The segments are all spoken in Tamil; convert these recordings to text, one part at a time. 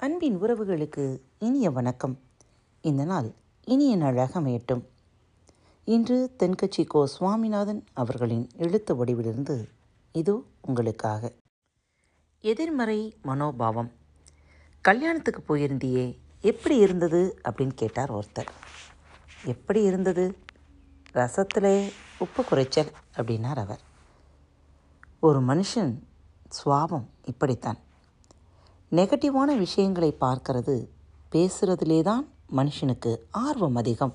அன்பின் உறவுகளுக்கு இனிய வணக்கம். இந்த நாள் இனிய நாளாக அமையட்டும். இன்று தென்கட்சி கோ சுவாமிநாதன் அவர்களின் எழுத்து வடிவிலிருந்து இதோ உங்களுக்காக. எதிர்மறை மனோபாவம். கல்யாணத்துக்கு போயிருந்தியே எப்படி இருந்தது அப்படின்னு கேட்டார் ஒருத்தர். எப்படி இருந்தது? ரசத்தில் உப்பு குறைச்சல் அப்படின்னார் அவர். ஒரு மனுஷன் சுவாபம் இப்படித்தான். நெகட்டிவான விஷயங்களை பார்க்கறது பேசுகிறதுலே தான் மனுஷனுக்கு ஆர்வம் அதிகம்.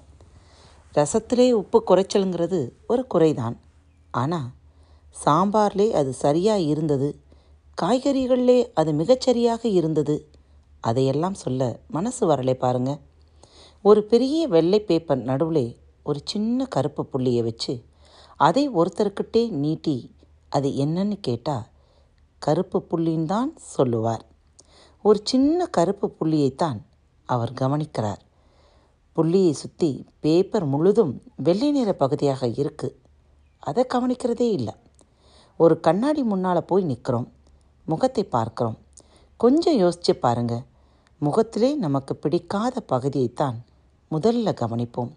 ரசத்திலே உப்பு குறைச்சலுங்கிறது ஒரு குறைதான். ஆனால் சாம்பார்லே அது சரியாக இருந்தது காய்கறிகளிலே அது மிகச்சரியாக இருந்தது அதையெல்லாம் சொல்ல மனசு வரலை பாருங்க. ஒரு பெரிய வெள்ளை பேப்பர் நடுவில் ஒரு சின்ன கருப்பு புள்ளியை வச்சு அதை ஒருத்தருக்கிட்டே நீட்டி அது என்னன்னு கேட்டால் கருப்பு புள்ளின்னு தான் சொல்லுவார். ஒரு சின்ன கருப்பு புள்ளியைத்தான் அவர் கவனிக்கிறார். புள்ளியை சுற்றி பேப்பர் முழுதும் வெள்ளை நிற பகுதியாக இருக்கு. அதை கவனிக்கிறதே இல்லை. ஒரு கண்ணாடி முன்னால் போய் நிற்கிறோம் முகத்தை பார்க்குறோம். கொஞ்சம் யோசித்து பாருங்க. முகத்திலே நமக்கு பிடிக்காத பகுதியைத்தான் முதல்ல கவனிப்போம்.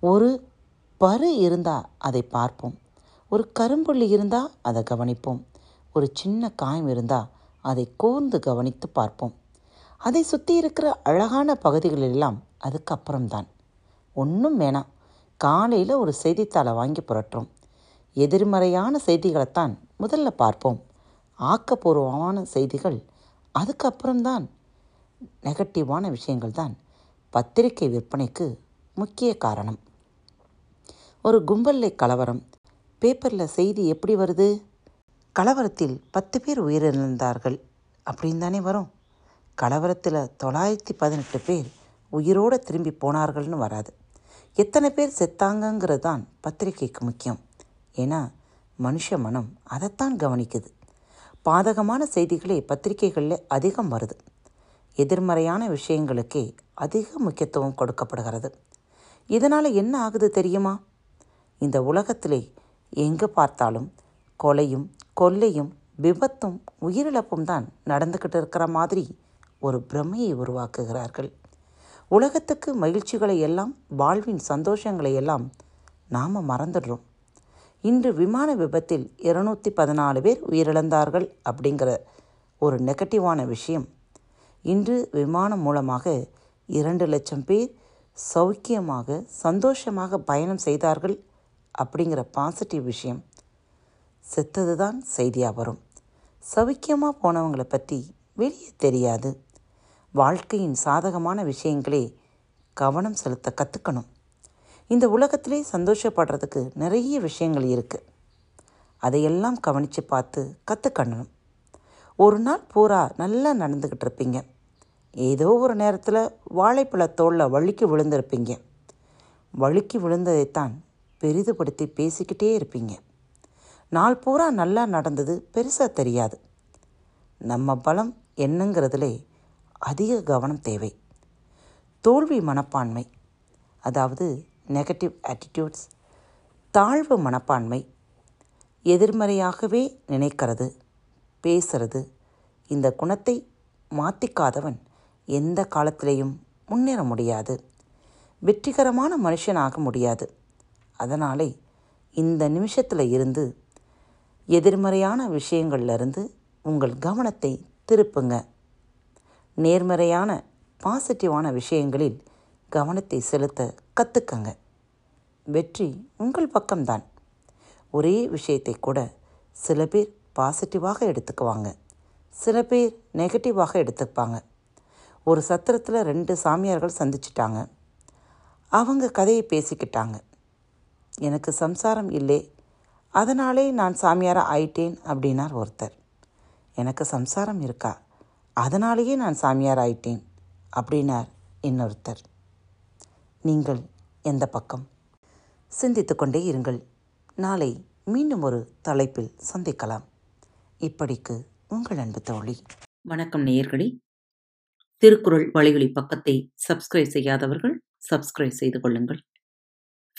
ஒரு பரு இருந்தால் அதை பார்ப்போம். ஒரு கரும்புள்ளி இருந்தால் அதை கவனிப்போம். ஒரு சின்ன காயம் இருந்தால் அதை கூர்ந்து கவனித்து பார்ப்போம். அதை சுற்றி இருக்கிற அழகான பகுதிகளெல்லாம் அதுக்கப்புறம்தான் ஒன்றும் வேணாம் காலையில் ஒரு செய்தித்தாளை வாங்கி புரட்டுறோம். எதிர்மறையான செய்திகளைத்தான் முதல்ல பார்ப்போம். ஆக்கப்பூர்வமான செய்திகள் அதுக்கப்புறம்தான் நெகட்டிவான விஷயங்கள் தான் பத்திரிகை விற்பனைக்கு முக்கிய காரணம். ஒரு கும்பல்லை கலவரம். பேப்பரில் செய்தி எப்படி வருது? கலவரத்தில் பத்து பேர் உயிரிழந்தார்கள். அப்படின்னு தானே வரும். கலவரத்தில் தொள்ளாயிரத்தி பதினெட்டு பேர் உயிரோடு திரும்பி போனார்கள்னு வராது. எத்தனை பேர் செத்தாங்கங்கிறது தான் பத்திரிகைக்கு முக்கியம். ஏன்னா மனுஷ மனம் அதைத்தான் கவனிக்குது. பாதகமான செய்திகளே பத்திரிகைகளில் அதிகம் வருது. எதிர்மறையான விஷயங்களுக்கே அதிக முக்கியத்துவம் கொடுக்கப்படுகிறது. இதனால் என்ன ஆகுது தெரியுமா? இந்த உலகத்திலே எங்கே பார்த்தாலும் கொலையும் கொல்லையும் விபத்தும் உயிரிழப்பும் தான் நடந்துக்கிட்டு இருக்கிற மாதிரி ஒரு பிரமையை உருவாக்குகிறார்கள். உலகத்துக்கு மகிழ்ச்சிகளை எல்லாம் வாழ்வின் சந்தோஷங்களை எல்லாம் நாம் மறந்துடுறோம். இன்று விமான விபத்தில் இருநூற்றி பதினாலு பேர் உயிரிழந்தார்கள் அப்படிங்கிற ஒரு நெகட்டிவான விஷயம். இன்று விமானம் மூலமாக இரண்டு லட்சம் பேர் சௌக்கியமாக சந்தோஷமாக பயணம் செய்தார்கள் அப்படிங்கிற பாசிட்டிவ் விஷயம். செத்தது தான் செய்தியாக வரும். சவுக்கியமாக போனவங்களை பற்றி வெளியே தெரியாது. வாழ்க்கையின் சாதகமான விஷயங்களே கவனம் செலுத்த கற்றுக்கணும் இந்த உலகத்திலே சந்தோஷப்படுறதுக்கு நிறைய விஷயங்கள் இருக்குது அதையெல்லாம் கவனித்து பார்த்து கற்றுக்கணும் ஒரு நாள் பூரா நல்லா நடந்துக்கிட்டு இருப்பீங்க. ஏதோ ஒரு நேரத்தில் வாழைப்பழ தோளில் வழுக்கி விழுந்திருப்பீங்க. வழுக்கி விழுந்ததைத்தான் பெரிதுபடுத்தி பேசிக்கிட்டே இருப்பீங்க. நாள் பூரா நல்லா நடந்தது பெருசாக தெரியாது. நம்ம பலம் என்னங்கிறதுலே அதிக கவனம் தேவை. தோல்வி மனப்பான்மை அதாவது நெகட்டிவ் ஆட்டிடியூட்ஸ் தாழ்வு மனப்பான்மை எதிர்மறையாகவே நினைக்கிறது பேசுறது இந்த குணத்தை மாற்றிக்காதவன் எந்த காலத்திலேயும் முன்னேற முடியாது. வெற்றிகரமான மனுஷனாக முடியாது. அதனாலே இந்த நிமிஷத்தில் இருந்து எதிர்மறையான விஷயங்கள்லேருந்து உங்கள் கவனத்தை திருப்புங்க. நேர்மறையான பாசிட்டிவான விஷயங்களில் கவனத்தை செலுத்த கற்றுக்கங்க வெற்றி உங்கள் பக்கம்தான். ஒரே விஷயத்தை கூட சில பேர் பாசிட்டிவாக எடுத்துக்குவாங்க. சில பேர் நெகட்டிவாக எடுத்துப்பாங்க. ஒரு சத்திரத்தில் ரெண்டு சாமியார்கள் சந்திச்சிட்டாங்க. அவங்க கதையை பேசிக்கிட்டாங்க. எனக்கு சம்சாரம் இல்லை அதனாலே நான் சாமியாராக ஆயிட்டேன் அப்படின்னார் ஒருத்தர். எனக்கு சம்சாரம் இருக்கா? அதனாலேயே நான் சாமியார் ஆயிட்டேன் அப்படின்னார் இன்னொருத்தர். நீங்கள் எந்த பக்கம்? சிந்தித்து கொண்டே இருங்கள். நாளை மீண்டும் ஒரு தலைப்பில் சந்திக்கலாம். இப்படிக்கு உங்கள் அன்பு தோழி. வணக்கம் நேயர்களே. திருக்குறள் வழிகளி பக்கத்தை சப்ஸ்கிரைப் செய்யாதவர்கள் சப்ஸ்கிரைப் செய்து கொள்ளுங்கள்.